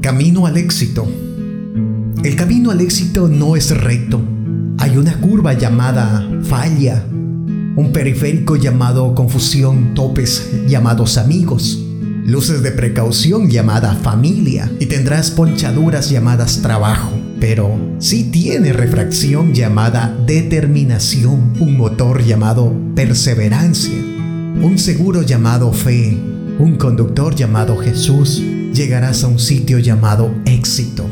Camino al éxito. El camino al éxito no es recto. Hay una curva llamada falla, un periférico llamado confusión, topes llamados amigos, luces de precaución llamada familia y tendrás ponchaduras llamadas trabajo. Pero sí tiene refracción llamada determinación, un motor llamado perseverancia, un seguro llamado fe, un conductor llamado Jesús, llegarás a un sitio llamado éxito.